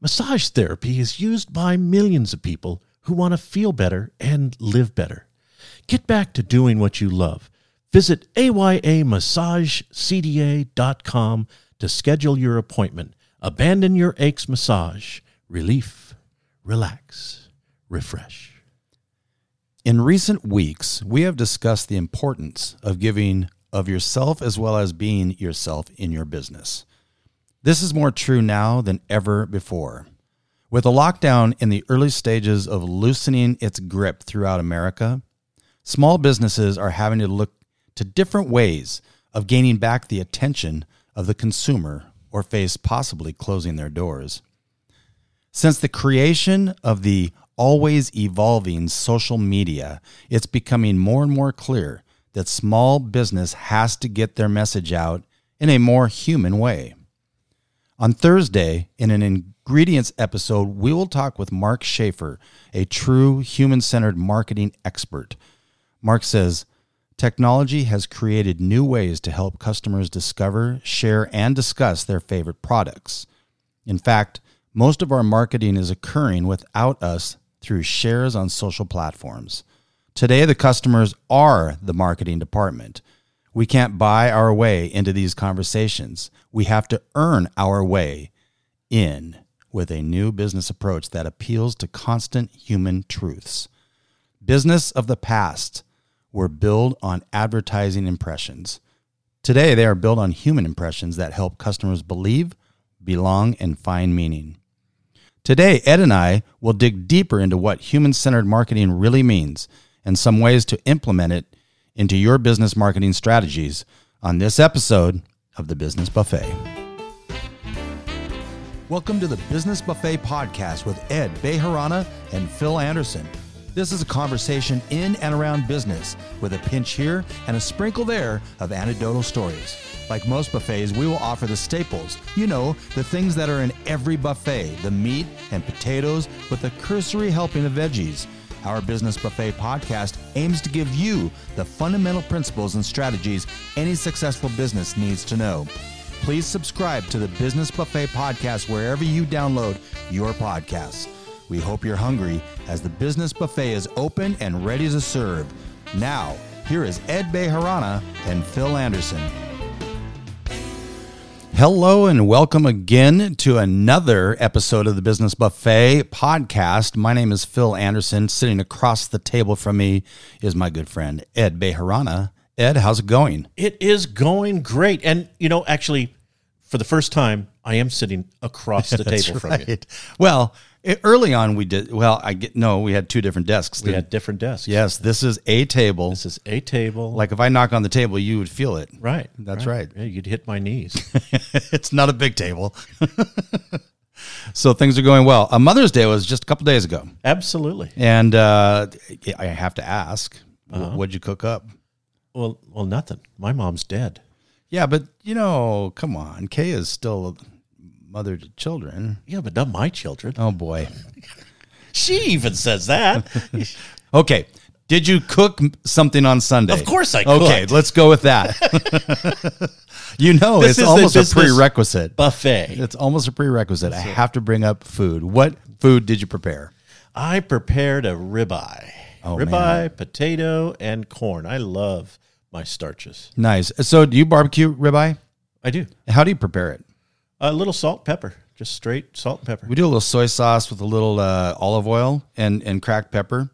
Massage therapy is used by millions of people who want to feel better and live better. Get back to doing what you love. Visit ayamassagecda.com to schedule your appointment. Abandon your aches massage. Relief, relax, refresh. In recent weeks, we have discussed the importance of giving of yourself as well as being yourself in your business. This is more true now than ever before. With the lockdown in the early stages of loosening its grip throughout America, small businesses are having to look to different ways of gaining back the attention of the consumer or face possibly closing their doors. Since the creation of the always evolving social media, it's becoming more and more clear that small business has to get their message out in a more human way. On Thursday, in an ingredients episode, we will talk with Mark Schaefer, a true human centered marketing expert. Mark says, Technology has created new ways to help customers discover, share, and discuss their favorite products. In fact, most of our marketing is occurring without us through shares on social platforms. Today, the customers are the marketing department. We can't buy our way into these conversations. We have to earn our way in with a new business approach that appeals to constant human truths. Business of the past were built on advertising impressions. Today, they are built on human impressions that help customers believe, belong, and find meaning. Today, Ed and I will dig deeper into what human centered marketing really means and some ways to implement it into your business marketing strategies on this episode of the Business Buffet. Welcome to the Business Buffet podcast with Ed Bejarana and Phil Anderson. This is a conversation in and around business with a pinch here and a sprinkle there of anecdotal stories. Like most buffets, we will offer the staples. You know, the things that are in every buffet the meat and potatoes with a cursory helping of veggies. Our Business Buffet podcast aims to give you the fundamental principles and strategies any successful business needs to know. Please subscribe to the Business Buffet podcast wherever you download your podcasts. We hope you're hungry as the Business Buffet is open and ready to serve. Now, here is Ed Bejarana and Phil Anderson. Hello and welcome again to another episode of the Business Buffet podcast. My name is Phil Anderson. Sitting across the table from me is my good friend Ed Bejarana. Ed, how's it going? It is going great. And, you know, actually, for the first time, I am sitting across the table from you. Well, it, early on we did well. I get no, we had two different desks. We had different desks. yes, this is a table. This is a table. like if I knock on the table, you would feel it. right. That's right. Yeah, you'd hit my knees. it's not a big table. so things are going well. A Mother's Day was just a couple days ago, Absolutely. and uh, I have to ask, wh- uh-huh. what'd you cook up? Well, well, nothing. My mom's dead. Yeah, but you know, come on, Kay is still mother to children. Yeah, but not my children. Oh boy. She even says that. Okay. Did you cook something on Sunday? Of course I Okay, let's go with that. you know, This it's is the almost a business prerequisite. Buffet. It's almost a prerequisite. I have to bring up food. What food did you prepare? I prepared a ribeye. Oh, ribeye, man. potato, and corn. I love my starches. Nice. So, do you barbecue ribeye? I do. How do you prepare it? A little salt, pepper, just straight salt and pepper. We do a little soy sauce with a little uh, olive oil and, and cracked pepper.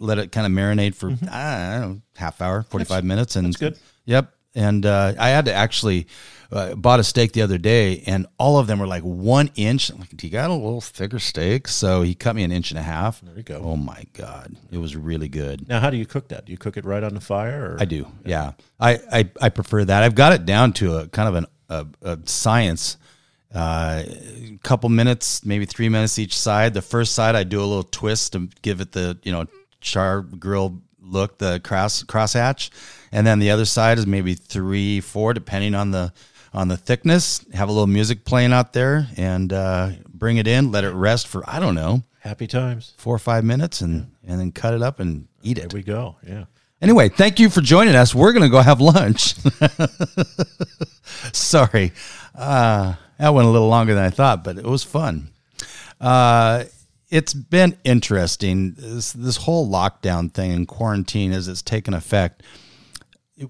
Let it kind of marinate for I don't know, half hour, forty five minutes, and Mm-hmm. that's good. Yep. And uh, I had to actually uh, bought a steak the other day, and all of them were like one inch. I'm like, do you got a little thicker steak? So he cut me an inch and a half. There you go. Oh my god, it was really good. Now, how do you cook that? Do you cook it right on the fire? Or? I do. Yeah. I, I, I prefer that. I've got it down to a kind of an, a, a science. Uh, a couple minutes, maybe three minutes each side. The first side, I do a little twist to give it the, you know, char grill look, the cross crosshatch. And then the other side is maybe three, four, depending on the, on the thickness. Have a little music playing out there and, uh, bring it in, let it rest for, I don't know, Happy times. four or five minutes and, and then cut it up and eat it. There we go. Yeah. Anyway, thank you for joining us. We're going to go have lunch. Sorry. Uh, that went a little longer than I thought, but it was fun. Uh, it's been interesting this, this whole lockdown thing and quarantine as it's taken effect.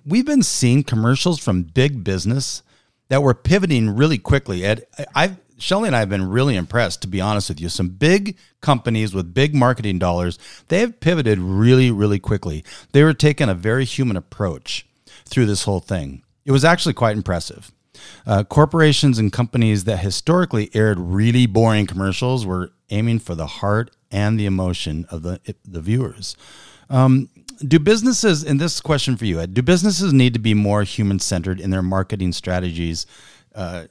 We've been seeing commercials from big business that were pivoting really quickly. Ed, I, Shelly and I have been really impressed, to be honest with you. Some big companies with big marketing dollars, they have pivoted really, really quickly. They were taking a very human approach through this whole thing. It was actually quite impressive. Uh, corporations and companies that historically aired really boring commercials were aiming for the heart and the emotion of the the viewers. Um, do businesses, and this question for you, Ed, do businesses need to be more human centered in their marketing strategies? Uh,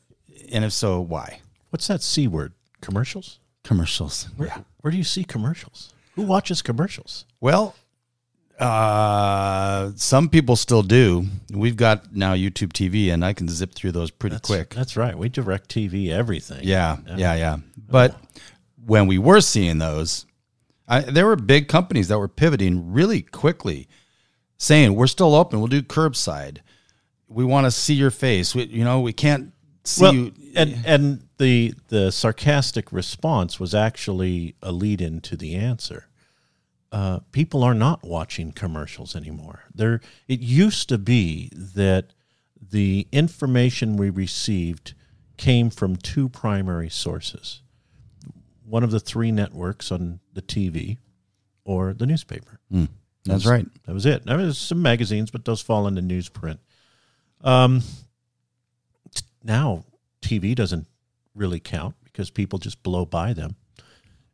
and if so, why? What's that C word? Commercials? Commercials. Where, yeah. where do you see commercials? Who watches commercials? Well, uh, some people still do. We've got now YouTube TV, and I can zip through those pretty that's, quick. That's right. We direct TV everything. Yeah, yeah, yeah. yeah. But when we were seeing those, I, there were big companies that were pivoting really quickly, saying we're still open. We'll do curbside. We want to see your face. We, you know, we can't see well, you. And and the the sarcastic response was actually a lead in to the answer uh, people are not watching commercials anymore. There, it used to be that the information we received came from two primary sources: one of the three networks on the TV, or the newspaper. Mm, that's that was, right. That was it. There was some magazines, but those fall into newsprint. Um, now TV doesn't really count because people just blow by them.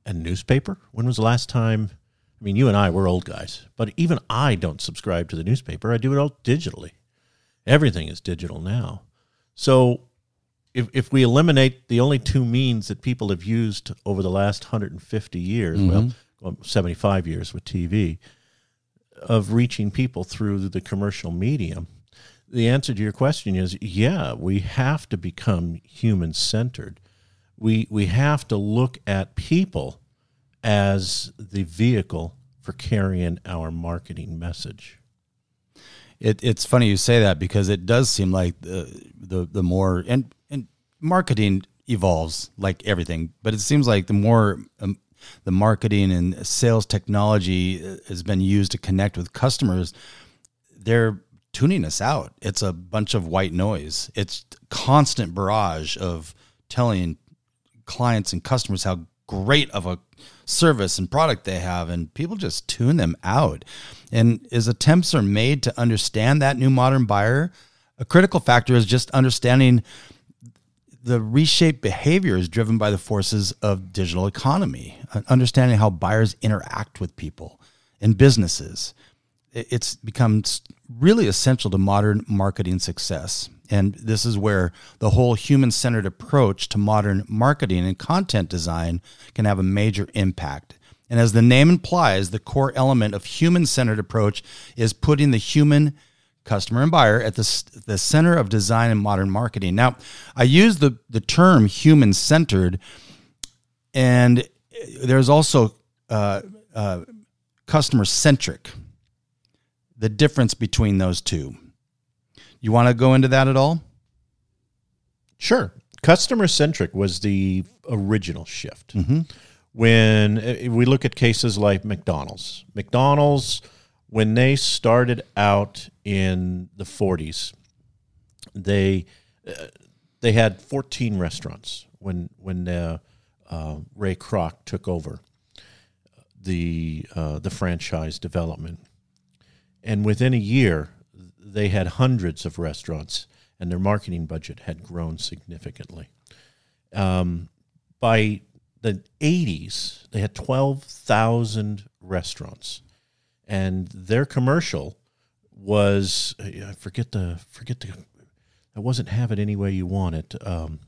And newspaper. When was the last time? I mean, you and I, we're old guys, but even I don't subscribe to the newspaper. I do it all digitally. Everything is digital now. So if, if we eliminate the only two means that people have used over the last 150 years, mm-hmm. well, 75 years with TV, of reaching people through the commercial medium, the answer to your question is yeah, we have to become human centered. We, we have to look at people as the vehicle for carrying our marketing message. It, it's funny you say that because it does seem like the the, the more and and marketing evolves like everything, but it seems like the more um, the marketing and sales technology uh, has been used to connect with customers, they're tuning us out. It's a bunch of white noise. It's constant barrage of telling clients and customers how great of a service and product they have, and people just tune them out. And as attempts are made to understand that new modern buyer, a critical factor is just understanding the reshaped behaviors driven by the forces of digital economy, uh, understanding how buyers interact with people and businesses. It's become really essential to modern marketing success. And this is where the whole human centered approach to modern marketing and content design can have a major impact. And as the name implies, the core element of human centered approach is putting the human customer and buyer at the, the center of design and modern marketing. Now, I use the, the term human centered, and there's also uh, uh, customer centric, the difference between those two. You want to go into that at all? Sure. Customer centric was the original shift. Mm-hmm. When uh, we look at cases like McDonald's, McDonald's, when they started out in the 40s, they uh, they had 14 restaurants when when uh, uh, Ray Kroc took over the uh, the franchise development, and within a year they had hundreds of restaurants, and their marketing budget had grown significantly. Um, by the 80s, they had 12,000 restaurants, and their commercial was I forget the forget the I wasn't have it any way you want it. Um,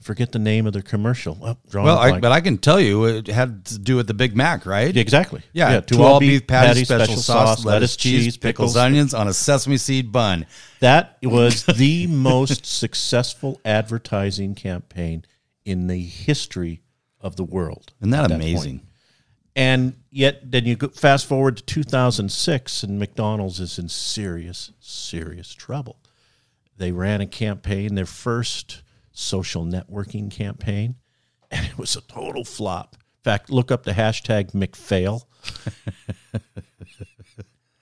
I forget the name of the commercial. Oh, well, I, but I can tell you it had to do with the Big Mac, right? exactly. Yeah, yeah two all beef, beef patty, special, special sauce, lettuce, cheese, pickles, pickles, onions on a sesame seed bun. That was the most successful advertising campaign in the history of the world. Isn't that amazing? And yet, then you go fast forward to 2006, and McDonald's is in serious, serious trouble. They ran a campaign, their first social networking campaign, and it was a total flop. In fact, look up the hashtag McFail.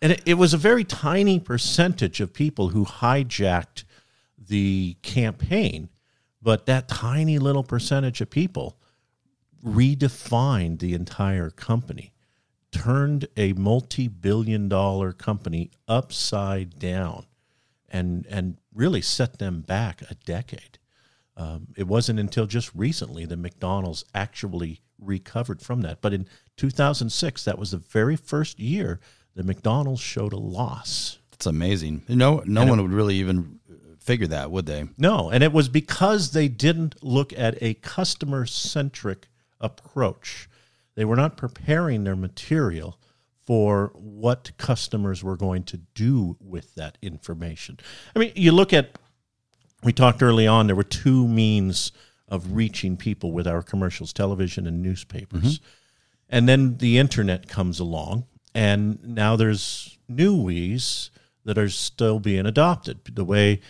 and it, it was a very tiny percentage of people who hijacked the campaign, but that tiny little percentage of people redefined the entire company, turned a multi billion dollar company upside down, and, and really set them back a decade. Um, it wasn't until just recently that McDonald's actually recovered from that. But in 2006, that was the very first year that McDonald's showed a loss. It's amazing. No, no and one it, would really even figure that, would they? No, and it was because they didn't look at a customer centric approach. They were not preparing their material for what customers were going to do with that information. I mean, you look at, we talked early on, there were two means of reaching people with our commercials television and newspapers. Mm-hmm. And then the internet comes along, and now there's new ways that are still being adopted. The way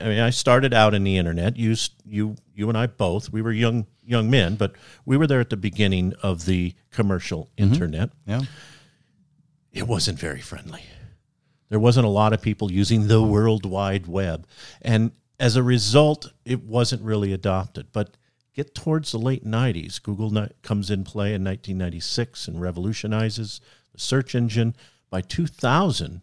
I mean, I started out in the internet. You, you, you and I both. We were young young men, but we were there at the beginning of the commercial mm-hmm. internet. Yeah, it wasn't very friendly. There wasn't a lot of people using the World Wide Web, and as a result, it wasn't really adopted. But get towards the late 90s, Google comes in play in 1996 and revolutionizes the search engine. By 2000,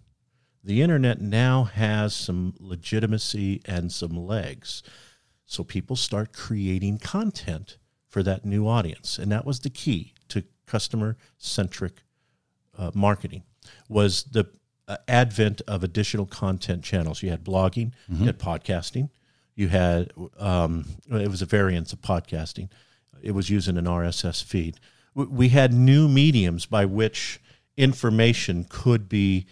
the internet now has some legitimacy and some legs. So people start creating content for that new audience. And that was the key to customer centric uh, marketing was the advent of additional content channels. You had blogging, mm-hmm. you had podcasting, you had um, it was a variance of podcasting. It was using an RSS feed. We had new mediums by which information could be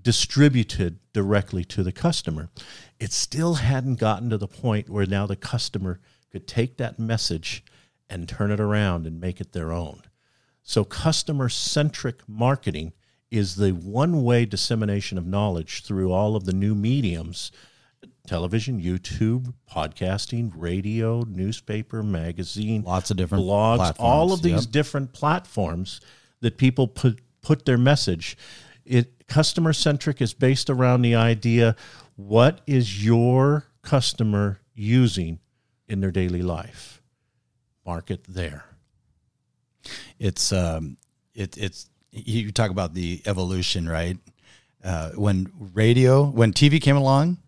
distributed directly to the customer. It still hadn't gotten to the point where now the customer could take that message and turn it around and make it their own. So, customer centric marketing is the one way dissemination of knowledge through all of the new mediums television, YouTube, podcasting, radio, newspaper, magazine, lots of different blogs, platforms. all of these yep. different platforms that people put put their message. It customer centric is based around the idea what is your customer using in their daily life? Market there. It's um it, it's you talk about the evolution, right? Uh, when radio, when TV came along,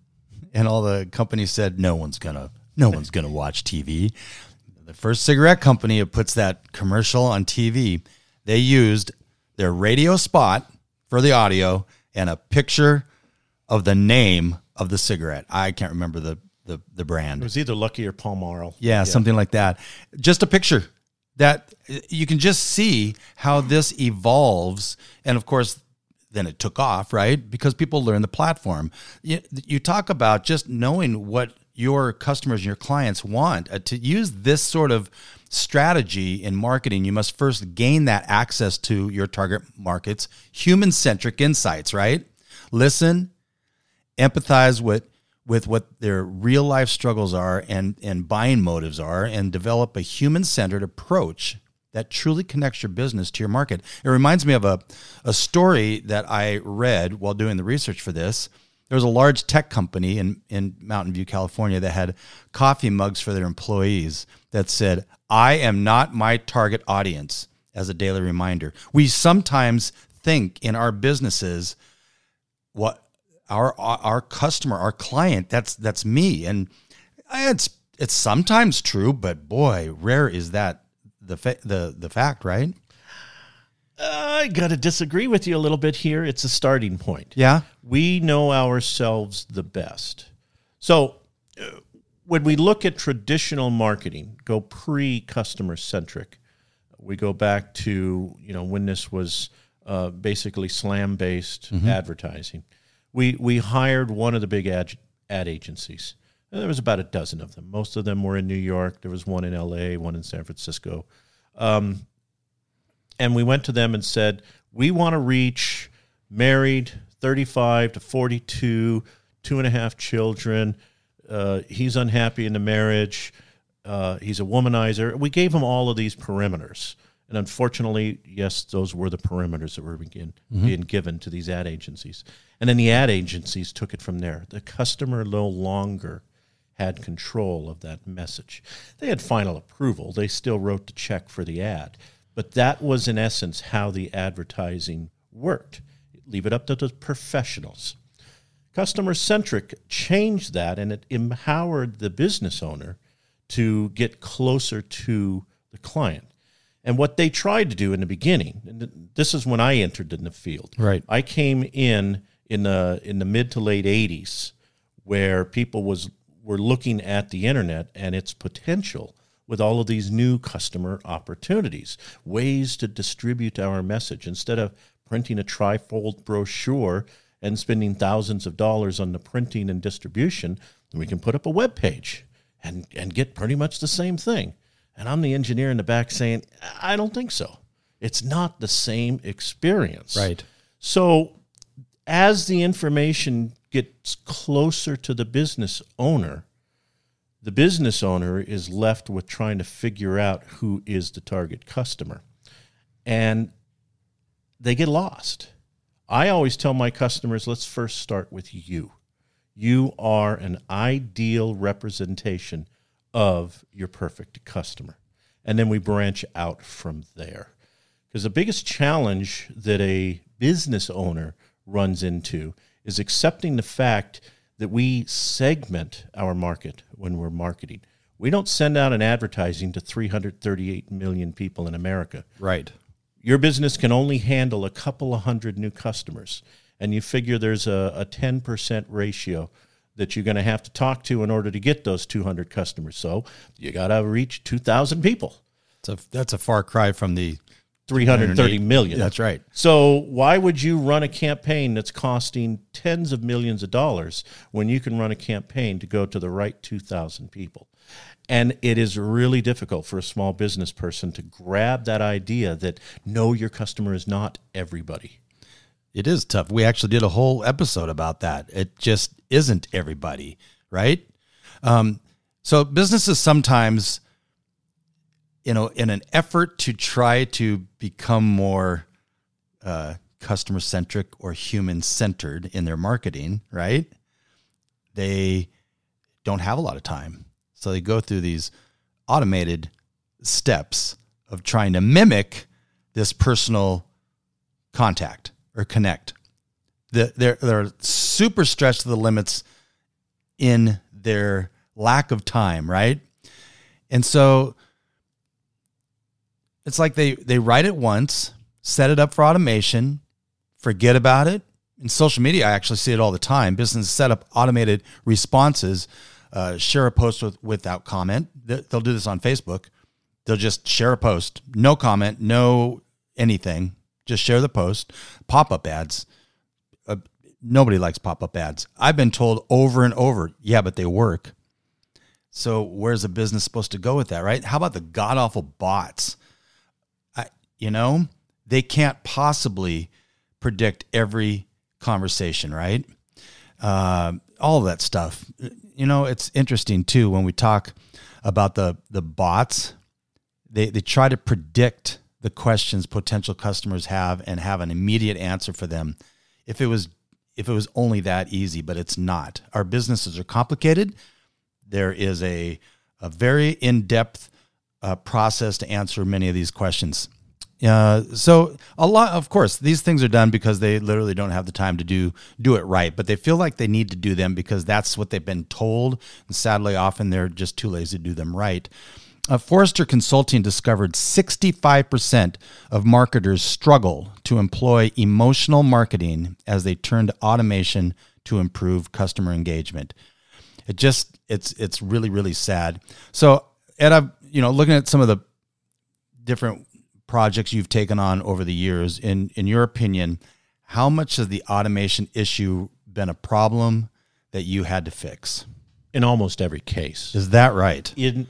and all the companies said no one's gonna, no one's gonna watch TV. The first cigarette company that puts that commercial on TV, they used their radio spot for the audio and a picture of the name of the cigarette. I can't remember the the, the brand. It was either Lucky or Palmaro. Yeah, yeah, something like that. Just a picture that you can just see how this evolves. And of course, then it took off, right? Because people learn the platform. You, you talk about just knowing what your customers and your clients want. Uh, to use this sort of strategy in marketing, you must first gain that access to your target markets, human centric insights, right? Listen, empathize with with what their real life struggles are and, and buying motives are and develop a human centered approach that truly connects your business to your market. It reminds me of a, a story that I read while doing the research for this. There was a large tech company in, in Mountain View, California that had coffee mugs for their employees that said, I am not my target audience as a daily reminder. We sometimes think in our businesses, what our our customer, our client. That's that's me, and it's it's sometimes true, but boy, rare is that the fa- the the fact, right? I got to disagree with you a little bit here. It's a starting point. Yeah, we know ourselves the best. So uh, when we look at traditional marketing, go pre customer centric. We go back to you know when this was uh, basically slam based mm-hmm. advertising we we hired one of the big ad, ad agencies. And there was about a dozen of them. Most of them were in New York. There was one in L.A., one in San Francisco, um, and we went to them and said, "We want to reach married, thirty-five to forty-two, two and a half children. Uh, he's unhappy in the marriage." uh, he's a womanizer. We gave him all of these perimeters. And unfortunately, yes, those were the perimeters that were begin, being given to these ad agencies. And then the ad agencies took it from there. The customer no longer had control of that message. They had final approval. They still wrote the check for the ad. But that was, in essence, how the advertising worked. Leave it up to the professionals. Customer centric changed that and it empowered the business owner to get closer to the client. And what they tried to do in the beginning, and this is when I entered in the field. Right. I came in in the in the mid to late 80s where people was were looking at the internet and its potential with all of these new customer opportunities, ways to distribute our message instead of printing a trifold brochure and spending thousands of dollars on the printing and distribution, we can put up a web page and and get pretty much the same thing. And I'm the engineer in the back saying, I don't think so. It's not the same experience. Right. So as the information gets closer to the business owner, the business owner is left with trying to figure out who is the target customer. And they get lost. I always tell my customers let's first start with you. You are an ideal representation of your perfect customer. And then we branch out from there. Because the biggest challenge that a business owner runs into is accepting the fact that we segment our market when we're marketing. We don't send out an advertising to 338 million people in America. Right. Your business can only handle a couple of hundred new customers, and you figure there's a, a 10% ratio that you're going to have to talk to in order to get those 200 customers. So you got to reach 2,000 people, It's a, that's a far cry from the 330 million. That's right. So why would you run a campaign that's costing tens of millions of dollars when you can run a campaign to go to the right 2,000 people? And it is really difficult for a small business person to grab that idea that no, your customer is not everybody. It is tough. We actually did a whole episode about that. It just isn't everybody, right? Um, so businesses sometimes, you know, in an effort to try to become more uh, customer centric or human centered in their marketing, right? They don't have a lot of time, so they go through these automated steps of trying to mimic this personal contact or connect. They're they're super stretched to the limits in their lack of time, right? And so it's like they they write it once, set it up for automation, forget about it. In social media, I actually see it all the time. Businesses set up automated responses, uh, share a post with, without comment. They- They'll do this on Facebook. They'll just share a post, no comment, no anything, just share the post. Pop up ads. Uh, nobody likes pop up ads. I've been told over and over, yeah, but they work. So where's a business supposed to go with that, right? How about the god awful bots? You know, they can't possibly predict every conversation, right? Uh, all that stuff. You know, it's interesting too when we talk about the the bots. They they try to predict the questions potential customers have and have an immediate answer for them. If it was if it was only that easy, but it's not. Our businesses are complicated. There is a a very in depth uh, process to answer many of these questions. Uh, so a lot, of course, these things are done because they literally don't have the time to do do it right, but they feel like they need to do them because that's what they've been told. And sadly, often they're just too lazy to do them right. Uh, Forrester Consulting discovered 65% of marketers struggle to employ emotional marketing as they turn to automation to improve customer engagement. It just it's it's really really sad. So and I've you know looking at some of the different projects you've taken on over the years. In in your opinion, how much has the automation issue been a problem that you had to fix? In almost every case. Is that right? in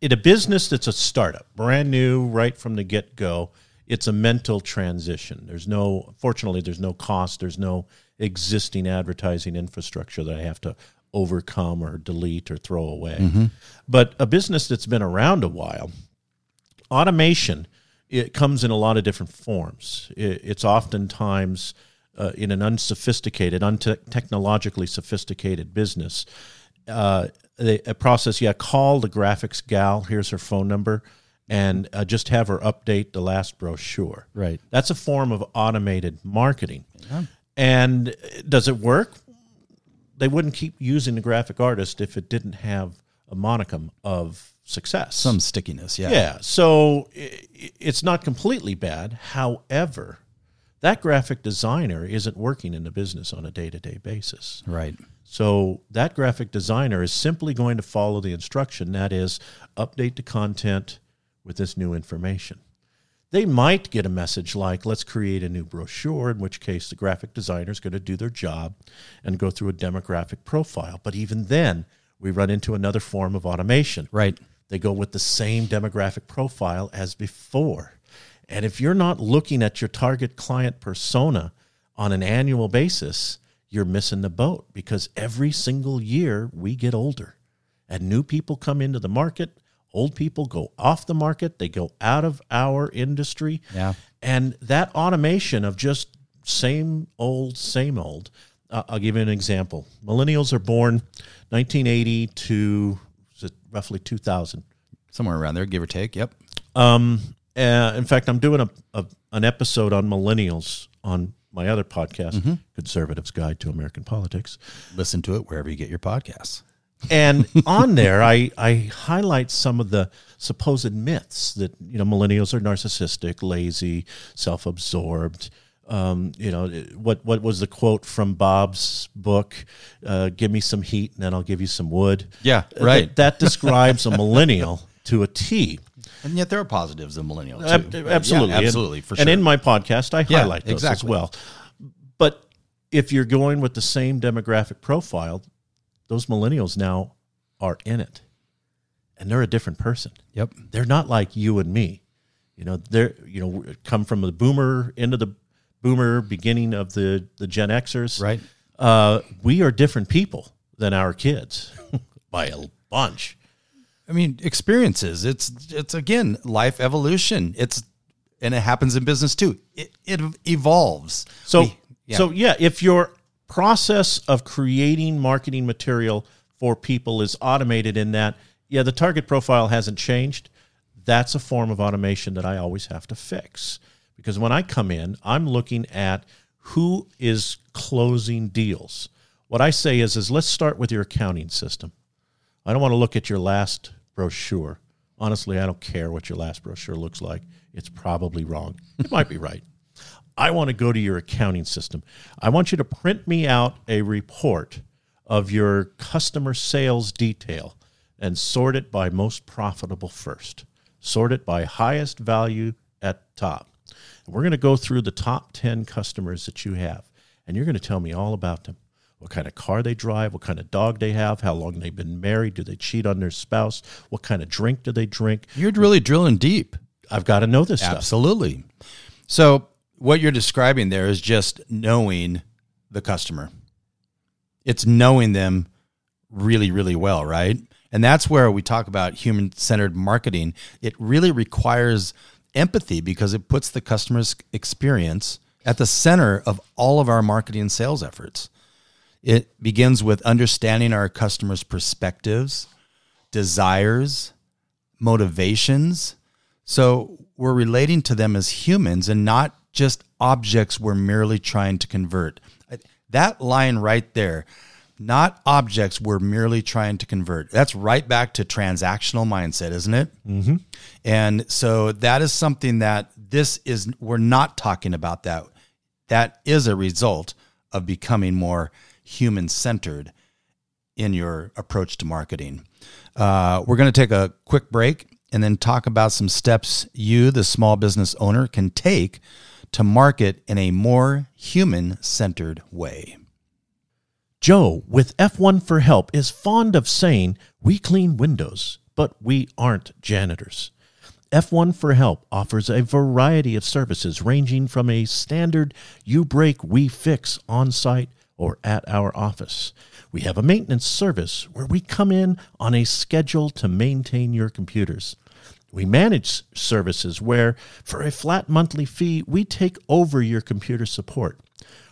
in a business that's a startup, brand new, right from the get go, it's a mental transition. There's no, fortunately, there's no cost. There's no existing advertising infrastructure that I have to overcome or delete or throw away. Mm-hmm. But a business that's been around a while, automation it comes in a lot of different forms. It, it's oftentimes uh, in an unsophisticated, untechnologically sophisticated business. Uh, a, a process, yeah, call the graphics gal. Here's her phone number, and uh, just have her update the last brochure. Right. That's a form of automated marketing. And does it work? They wouldn't keep using the graphic artist if it didn't have a monicum of success. Some stickiness, yeah. Yeah. So i- i- it's not completely bad. However, that graphic designer isn't working in the business on a day to day basis. Right. So that graphic designer is simply going to follow the instruction that is, update the content with this new information. They might get a message like, let's create a new brochure, in which case the graphic designer is going to do their job and go through a demographic profile. But even then, we run into another form of automation. Right. They go with the same demographic profile as before. And if you're not looking at your target client persona on an annual basis, you're missing the boat because every single year we get older and new people come into the market. Old people go off the market, they go out of our industry. Yeah. And that automation of just same old, same old. Uh, I'll give you an example. Millennials are born 1980 to roughly 2000. Somewhere around there, give or take. Yep. Um, uh, in fact, I'm doing a, a an episode on millennials on my other podcast, Conservatives Guide to American Politics. Listen to it wherever you get your podcasts. And on there, I, I highlight some of the supposed myths that you know millennials are narcissistic, lazy, self-absorbed. Um, you know what? What was the quote from Bob's book? Uh, give me some heat, and then I'll give you some wood. Yeah, Uh, right. That, that describes a millennial to a T. And yet there are positives in millennials too. Ab- But absolutely, yeah, And- absolutely, for sure. And in my podcast, I Yeah, highlight those exactly. as well. But if you're going with the same demographic profile, those millennials now are in it, and they're a different person. yep. They're not like you and me. You know, they're you know come from the boomer into the boomer beginning of the the Gen Xers. Right. Uh, we are different people than our kids by a bunch. I mean, experiences. It's it's again life evolution. It's and it happens in business too. It it evolves. So We- yeah. so yeah, if your process of creating marketing material for people is automated in that, yeah, the target profile hasn't changed. That's a form of automation that I always have to fix. Because when I come in, I'm looking at who is closing deals. What I say is is let's start with your accounting system. I don't want to look at your last brochure. Honestly, I don't care what your last brochure looks like. It's probably wrong. It might be right. I want to go to your accounting system. I want you to print me out a report of your customer sales detail and sort it by most profitable first. Sort it by highest value at top. And we're going to go through the top 10 customers that you have, and you're going to tell me all about them. What kind of car they drive, what kind of dog they have, how long they've been married, do they cheat on their spouse, what kind of drink do they drink. You're really drilling deep. I've got to know this stuff. Absolutely. So what you're describing there is just knowing the customer. It's knowing them really, really well, right? And that's where we talk about human centered marketing. It really requires empathy because it puts the customer's experience at the center of all of our marketing and sales efforts. It begins with understanding our customers' perspectives, desires, motivations. So we're relating to them as humans and not just objects we're merely trying to convert. That line right there, not objects we're merely trying to convert. That's right back to transactional mindset, isn't it? Mm-hmm. And so that is something that this is, we're not talking about that. That is a result of becoming more human centered in your approach to marketing. Uh, we're going to take a quick break and then talk about some steps you, the small business owner, can take to market in a more human centered way. Joe with F1 for Help is fond of saying, We clean windows, but we aren't janitors. F1 for Help offers a variety of services ranging from a standard you break, we fix on site or at our office. We have a maintenance service where we come in on a schedule to maintain your computers. We manage services where, for a flat monthly fee, we take over your computer support.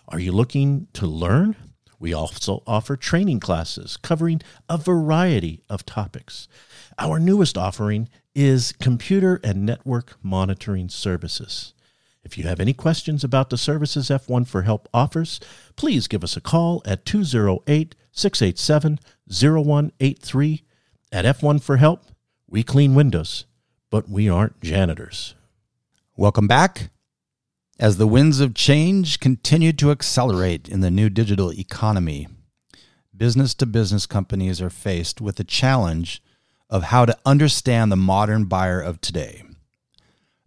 Are you looking to learn? We also offer training classes covering a variety of topics. Our newest offering is computer and network monitoring services. If you have any questions about the services F1 for Help offers, please give us a call at 208 687 0183. At F1 for Help, we clean windows, but we aren't janitors. Welcome back. As the winds of change continue to accelerate in the new digital economy, business to business companies are faced with the challenge of how to understand the modern buyer of today.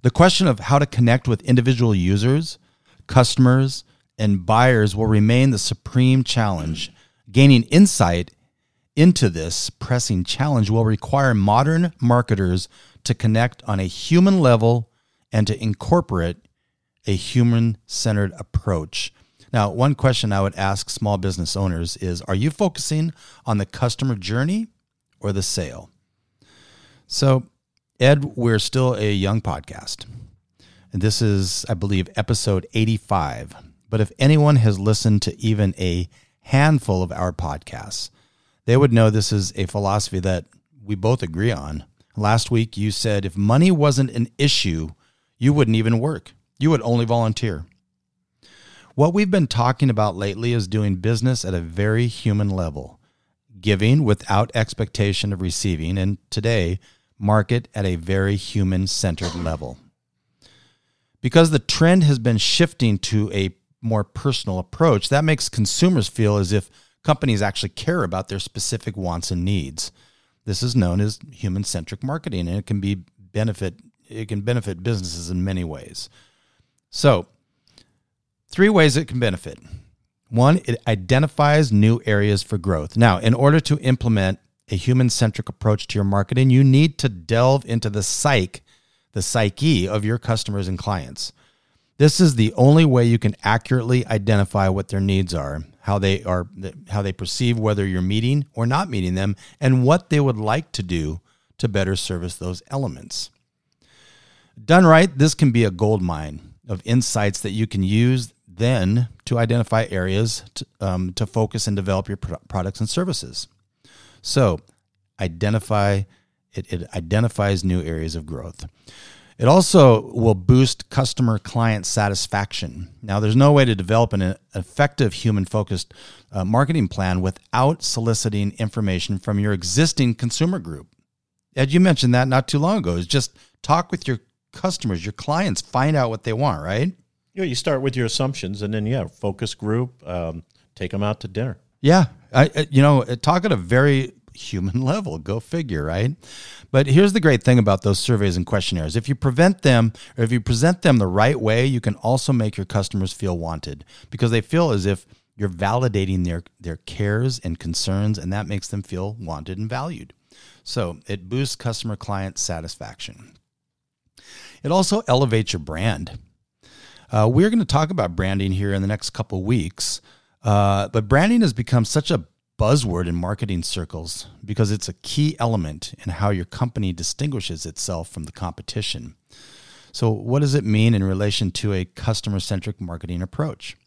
The question of how to connect with individual users, customers, and buyers will remain the supreme challenge. Gaining insight into this pressing challenge will require modern marketers to connect on a human level and to incorporate a human centered approach. Now, one question I would ask small business owners is Are you focusing on the customer journey or the sale? So, Ed, we're still a young podcast. And this is, I believe, episode 85. But if anyone has listened to even a handful of our podcasts, they would know this is a philosophy that we both agree on. Last week, you said if money wasn't an issue, you wouldn't even work. You would only volunteer. What we've been talking about lately is doing business at a very human level, giving without expectation of receiving, and today, market at a very human centered level. Because the trend has been shifting to a more personal approach, that makes consumers feel as if companies actually care about their specific wants and needs. This is known as human centric marketing, and it can be benefit it can benefit businesses in many ways. So, three ways it can benefit. One, it identifies new areas for growth. Now, in order to implement a human centric approach to your marketing, you need to delve into the psyche, the psyche of your customers and clients. This is the only way you can accurately identify what their needs are, how they are how they perceive whether you're meeting or not meeting them, and what they would like to do to better service those elements. Done right, this can be a gold mine of insights that you can use then to identify areas to, um, to focus and develop your pro- products and services. So, identify it, it identifies new areas of growth. It also will boost customer client satisfaction. Now, there's no way to develop an effective human focused uh, marketing plan without soliciting information from your existing consumer group. Ed, you mentioned that not too long ago, is just talk with your customers, your clients, find out what they want, right? Yeah, you start with your assumptions, and then yeah, focus group, um, take them out to dinner. Yeah, I, you know, talk at a very human level. Go figure, right? But here's the great thing about those surveys and questionnaires: if you prevent them, or if you present them the right way, you can also make your customers feel wanted because they feel as if you're validating their their cares and concerns, and that makes them feel wanted and valued. So it boosts customer client satisfaction. It also elevates your brand. Uh, we're going to talk about branding here in the next couple weeks, uh, but branding has become such a buzzword in marketing circles because it's a key element in how your company distinguishes itself from the competition. So, what does it mean in relation to a customer centric marketing approach?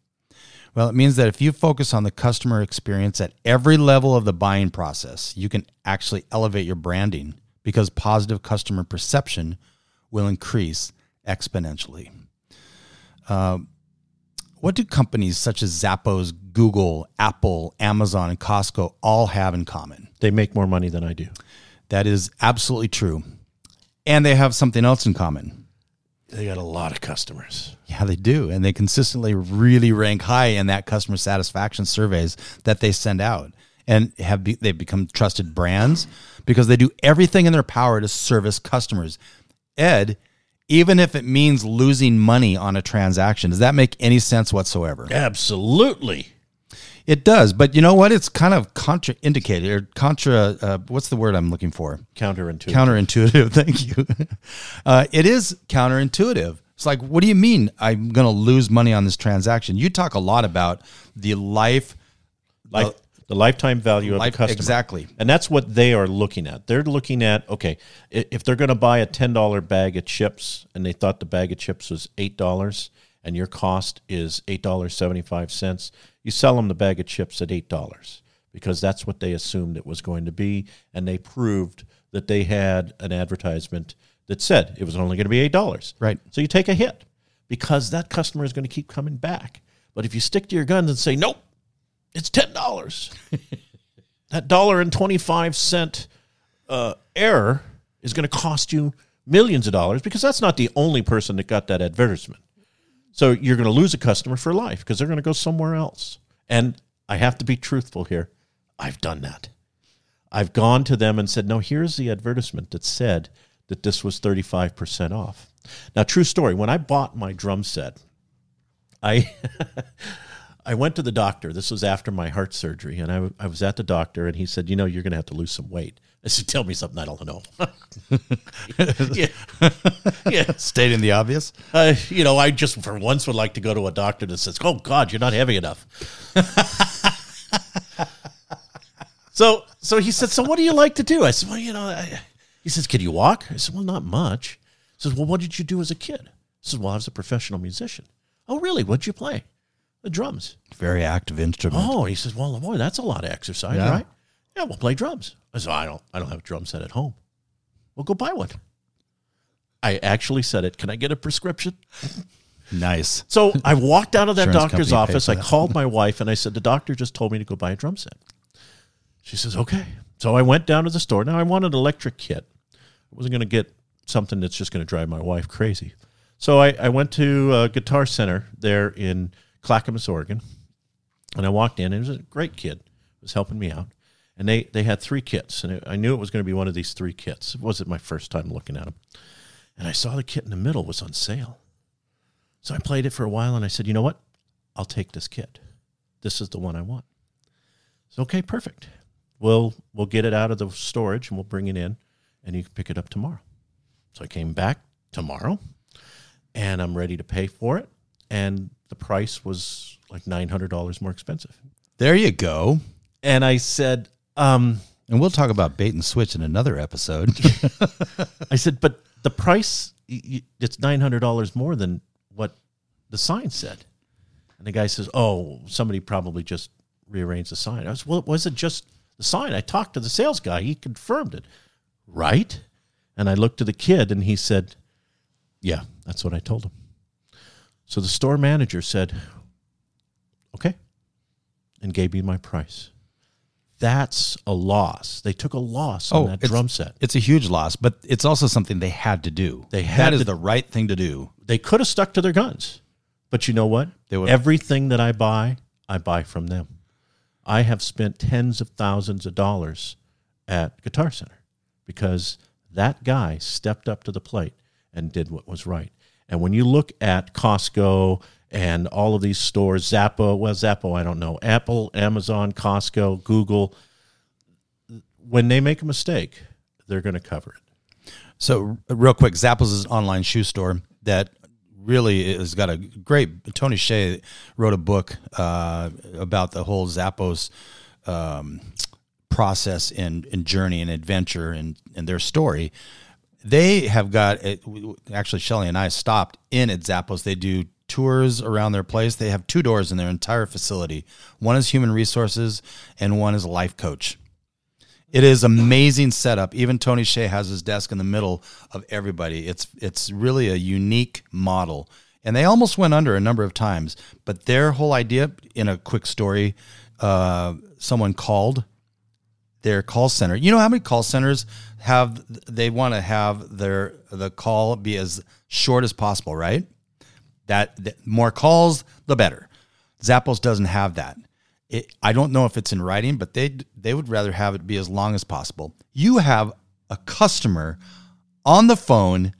Well, it means that if you focus on the customer experience at every level of the buying process, you can actually elevate your branding because positive customer perception will increase exponentially. Uh, what do companies such as Zappos, Google, Apple, Amazon, and Costco all have in common? They make more money than I do. That is absolutely true. And they have something else in common. They got a lot of customers. Yeah, they do. And they consistently really rank high in that customer satisfaction surveys that they send out. And have be, they've become trusted brands because they do everything in their power to service customers. Ed, even if it means losing money on a transaction. Does that make any sense whatsoever? Absolutely. It does, but you know what? It's kind of contraindicated or contra. Uh, what's the word I'm looking for? Counterintuitive. Counterintuitive. Thank you. Uh, it is counterintuitive. It's like, what do you mean I'm going to lose money on this transaction? You talk a lot about the life Life, the lifetime value of Life- the customer. exactly. And that's what they are looking at. They're looking at, okay, if they're going to buy a $10 bag of chips and they thought the bag of chips was $8 and your cost is $8.75, you sell them the bag of chips at $8 because that's what they assumed it was going to be. And they proved that they had an advertisement that said it was only going to be $8. Right. So you take a hit because that customer is going to keep coming back. But if you stick to your guns and say, nope, it's ten dollars. that dollar and twenty five cent uh, error is going to cost you millions of dollars because that's not the only person that got that advertisement. So you're going to lose a customer for life because they're going to go somewhere else. And I have to be truthful here. I've done that. I've gone to them and said, "No, here's the advertisement that said that this was 35% off." Now, true story, when I bought my drum set, I I went to the doctor. This was after my heart surgery, and I, I was at the doctor, and he said, "You know, you're going to have to lose some weight." I said, "Tell me something I don't know." yeah, yeah. Stating the obvious. Uh, you know, I just for once would like to go to a doctor that says, "Oh God, you're not heavy enough." so, so he said, "So what do you like to do?" I said, "Well, you know," I, he says, "Can you walk?" I said, "Well, not much." He says, "Well, what did you do as a kid?" I said, "Well, I was a professional musician." Oh, really? What'd you play? The drums. Very active instrument. Oh, he says, "Well, boy, that's a lot of exercise, Yeah. right?" Yeah, we'll play drums. I said, "I don't, I don't have a drum set at home. Well, go buy one." I actually said it. Can I get a prescription? Nice. So I walked out of that Insurance doctor's office. I called my wife and I said, The doctor just told me to go buy a drum set. She says, Okay. So I went down to the store. Now I wanted an electric kit. I wasn't going to get something that's just going to drive my wife crazy. So I, I went to a Guitar Center there in Clackamas, Oregon. And I walked in. And it was a great kid. was helping me out. And they, they had three kits. And I knew it was going to be one of these three kits. It wasn't my first time looking at them. And I saw the kit in the middle was on sale. So I played it for a while and I said, you know what? I'll take this kit. This is the one I want. So okay, perfect. We'll we'll get it out of the storage and we'll bring it in and you can pick it up tomorrow. So I came back tomorrow and I'm ready to pay for it. And the price was like nine hundred dollars more expensive. There you go. And I said, um, And we'll talk about bait and switch in another episode. I said, but the price it's nine hundred dollars more than what the sign said. And the guy says, "Oh, somebody probably just rearranged the sign." I was, "Well, it was it just the sign?" I talked to the sales guy; he confirmed it, right? And I looked to the kid, and he said, "Yeah, that's what I told him." So the store manager said, "Okay," and gave me my price. That's a loss. They took a loss on oh, that Oh, drum set. it's a huge loss, but it's also something they had to do. They had that is to- the right thing to do. they could have stuck to their guns. But you know what? They would- Everything that I buy, I buy from them. I have spent tens of thousands of dollars at Guitar Center because that guy stepped up to the plate and did what was right. And when you look at Costco and all of these stores, Zappo, well, Zappo, I don't know, Apple, Amazon, Costco, Google, when they make a mistake, they're going to cover it. So, real quick, Zappos is an online shoe store that really has got a great. Tony Hsieh wrote a book uh, about the whole Zappos um, process and, and journey and adventure and, and their story. They have got actually Shelly and I stopped in at Zappos. They do tours around their place. They have two doors in their entire facility. One is human resources and one is life coach. It is amazing setup. Even Tony Hsieh has his desk in the middle of everybody. It's it's really a unique model. And they almost went under a number of times, but their whole idea in a quick story, uh, someone called their call center. You know how many call centers have they want to have their the call be as short as possible, right? That, more calls, the better. Zappos doesn't have that. It, I don't know if it's in writing, but they they would rather have it be as long as possible. You have a customer on the phone,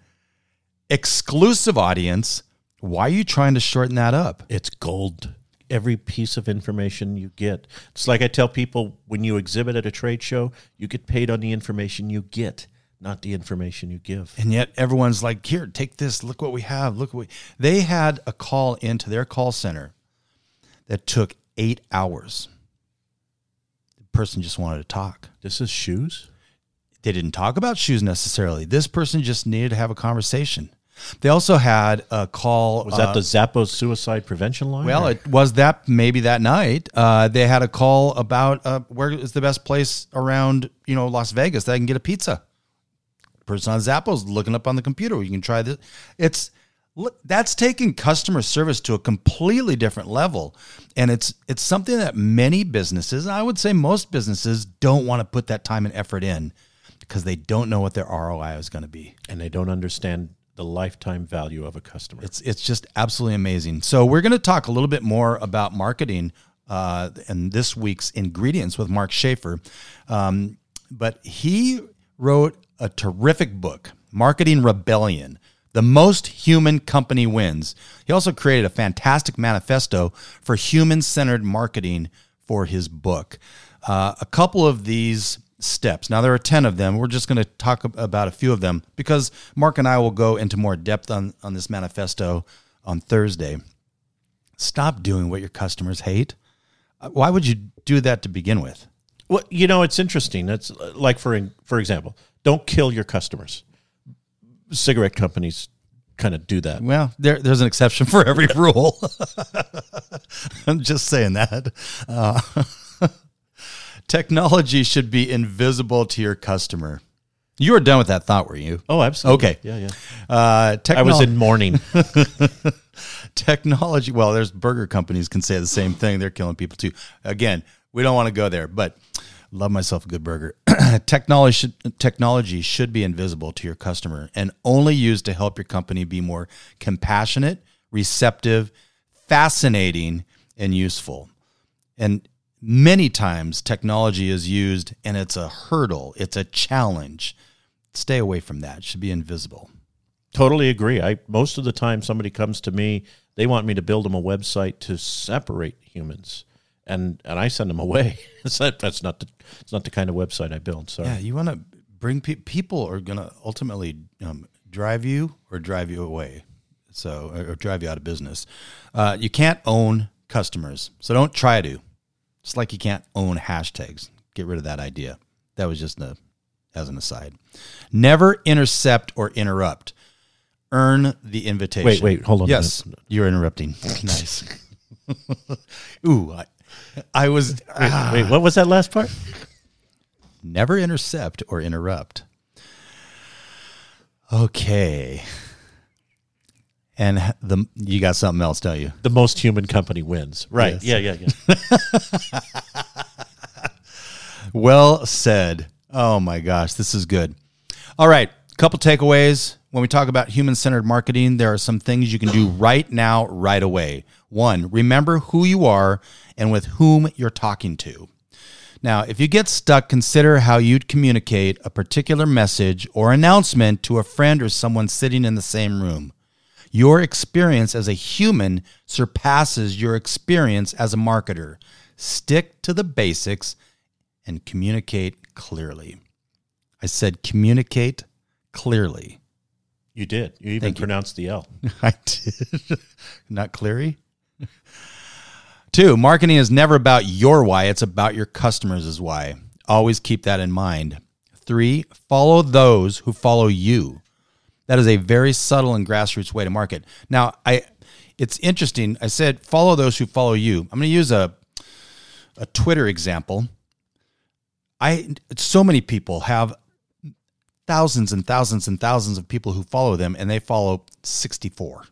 exclusive audience. Why are you trying to shorten that up? it's gold. Every piece of information you get. It's like I tell people when you exhibit at a trade show, you get paid on the information you get, not the information you give. And yet everyone's like, "Here, take this. Look what we have. Look what we." They had a call into their call center that took eight hours. The person just wanted to talk. This is shoes. They didn't talk about shoes necessarily. This person just needed to have a conversation. They also had a call. Was that uh, the Zappos suicide prevention line? Well, or- it was that maybe that night. Uh, they had a call about uh, where is the best place around you know Las Vegas that I can get a pizza. Person on Zappos looking up on the computer. You can try this. It's that's taking customer service to a completely different level, and it's it's something that many businesses, and I would say most businesses, don't want to put that time and effort in because they don't know what their ROI is going to be. and they don't understand the lifetime value of a customer. It's it's just absolutely amazing. So we're going to talk a little bit more about marketing uh, and this week's ingredients with Mark Schaefer. Um, but he wrote a terrific book, Marketing Rebellion. The most human company wins. He also created a fantastic manifesto for human centered marketing for his book. Uh, a couple of these steps. Now, there are 10 of them. We're just going to talk about a few of them because Mark and I will go into more depth on, on this manifesto on Thursday. Stop doing what your customers hate. Uh, Why would you do that to begin with? Well, you know, it's interesting. It's like for for example, don't kill your customers. Cigarette companies kind of do that. Well, there, there's an exception for every rule. I'm just saying that. Uh, technology should be invisible to your customer. You were done with that thought, were you? Oh, absolutely. Okay. Yeah, yeah. Uh, I was in mourning. technology. Well, there's burger companies can say the same thing. They're killing people too. Again, we don't want to go there, but love myself a good burger. technology should, technology should be invisible to your customer and only used to help your company be more compassionate, receptive, fascinating, and useful. And many times technology is used and it's a hurdle, it's a challenge. Stay away from that. It should be invisible. totally agree. I most of the time somebody comes to me, they want me to build them a website to separate humans, and and I send them away. That's not the it's not the kind of website I build. Sorry. Yeah, you want to bring pe- people are going to ultimately um, drive you or drive you away, so or, or drive you out of business. Uh, you can't own customers, so don't try to. It's like you can't own hashtags. Get rid of that idea. That was just a, as an aside. Never intercept or interrupt. Earn the invitation. Wait, wait, hold on Yes, you're interrupting. nice. Ooh, I, I was ah. Wait, what was that last part? Never intercept or interrupt. Okay. And the you got something else, don't you? The most human company wins. Right. Yes. Yeah, yeah, yeah. Well said. Oh my gosh, this is good. All right, couple takeaways. When we talk about human centered marketing, there are some things you can do right now, right away. One, remember who you are and with whom you're talking to. Now, if you get stuck, consider how you'd communicate a particular message or announcement to a friend or someone sitting in the same room. Your experience as a human surpasses your experience as a marketer. Stick to the basics and communicate clearly. I said communicate clearly. You did. You even Thank you. pronounced the L. I did. Not Cleary. Two, marketing is never about your why, it's about your customers' why. Always keep that in mind. Three, follow those who follow you. That is a very subtle and grassroots way to market. Now, I it's interesting. I said follow those who follow you. I'm going to use a a Twitter example. I so many people have thousands and thousands and thousands of people who follow them and they follow 64.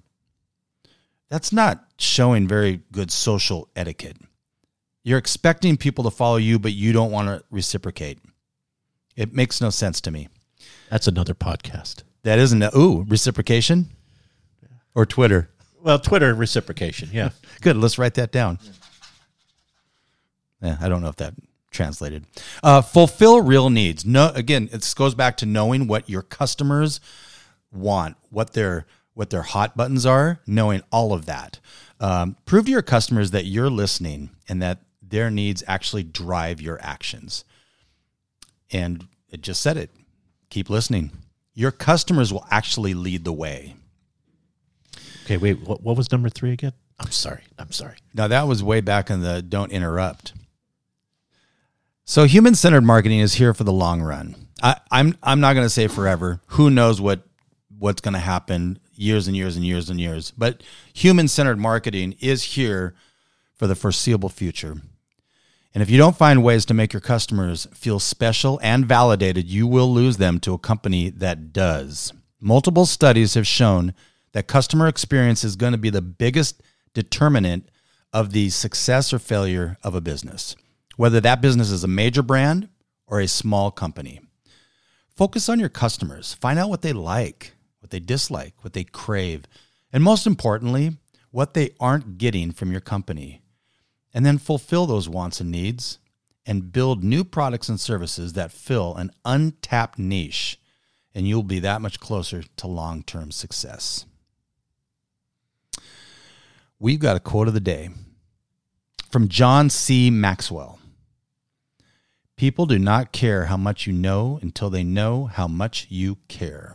That's not showing very good social etiquette. You're expecting people to follow you but you don't want to reciprocate. It makes no sense to me. That's another podcast. That isn't a, ooh, reciprocation or Twitter. Well, Twitter reciprocation. Yeah. Good. Let's write that down. Yeah, I don't know if that translated. Uh, fulfill real needs. No, again, it goes back to knowing what your customers want, what their what their hot buttons are, knowing all of that. Um, prove to your customers that you're listening and that their needs actually drive your actions. And it just said it. Keep listening. Your customers will actually lead the way. Okay, wait. What, what was number three again? I'm sorry. I'm sorry. Now that was way back in the don't interrupt. So human centered marketing is here for the long run. I, I'm I'm not going to say forever. Who knows what what's going to happen years and years and years and years. But human centered marketing is here for the foreseeable future. And if you don't find ways to make your customers feel special and validated, you will lose them to a company that does. Multiple studies have shown that customer experience is going to be the biggest determinant of the success or failure of a business, whether that business is a major brand or a small company. Focus on your customers, find out what they like, what they dislike, what they crave, and most importantly, what they aren't getting from your company. And then fulfill those wants and needs and build new products and services that fill an untapped niche, and you'll be that much closer to long term success. We've got a quote of the day from John C. Maxwell. People do not care how much you know until they know how much you care.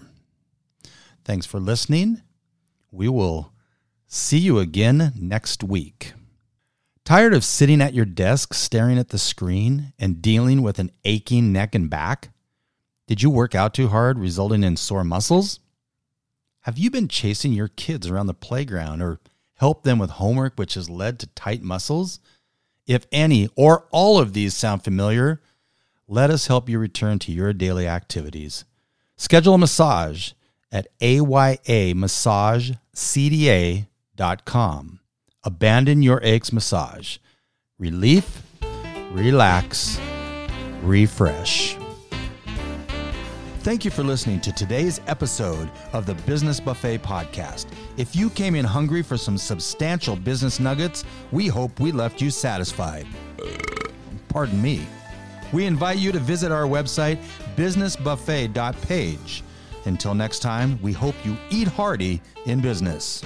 Thanks for listening. We will see you again next week. Tired of sitting at your desk staring at the screen and dealing with an aching neck and back? Did you work out too hard, resulting in sore muscles? Have you been chasing your kids around the playground or help them with homework, which has led to tight muscles? If any or all of these sound familiar, let us help you return to your daily activities. Schedule a massage at ayamassagecda.com. Abandon your aches massage. Relief, relax, refresh. Thank you for listening to today's episode of the Business Buffet Podcast. If you came in hungry for some substantial business nuggets, we hope we left you satisfied. Pardon me. We invite you to visit our website, businessbuffet.page. Until next time, we hope you eat hearty in business.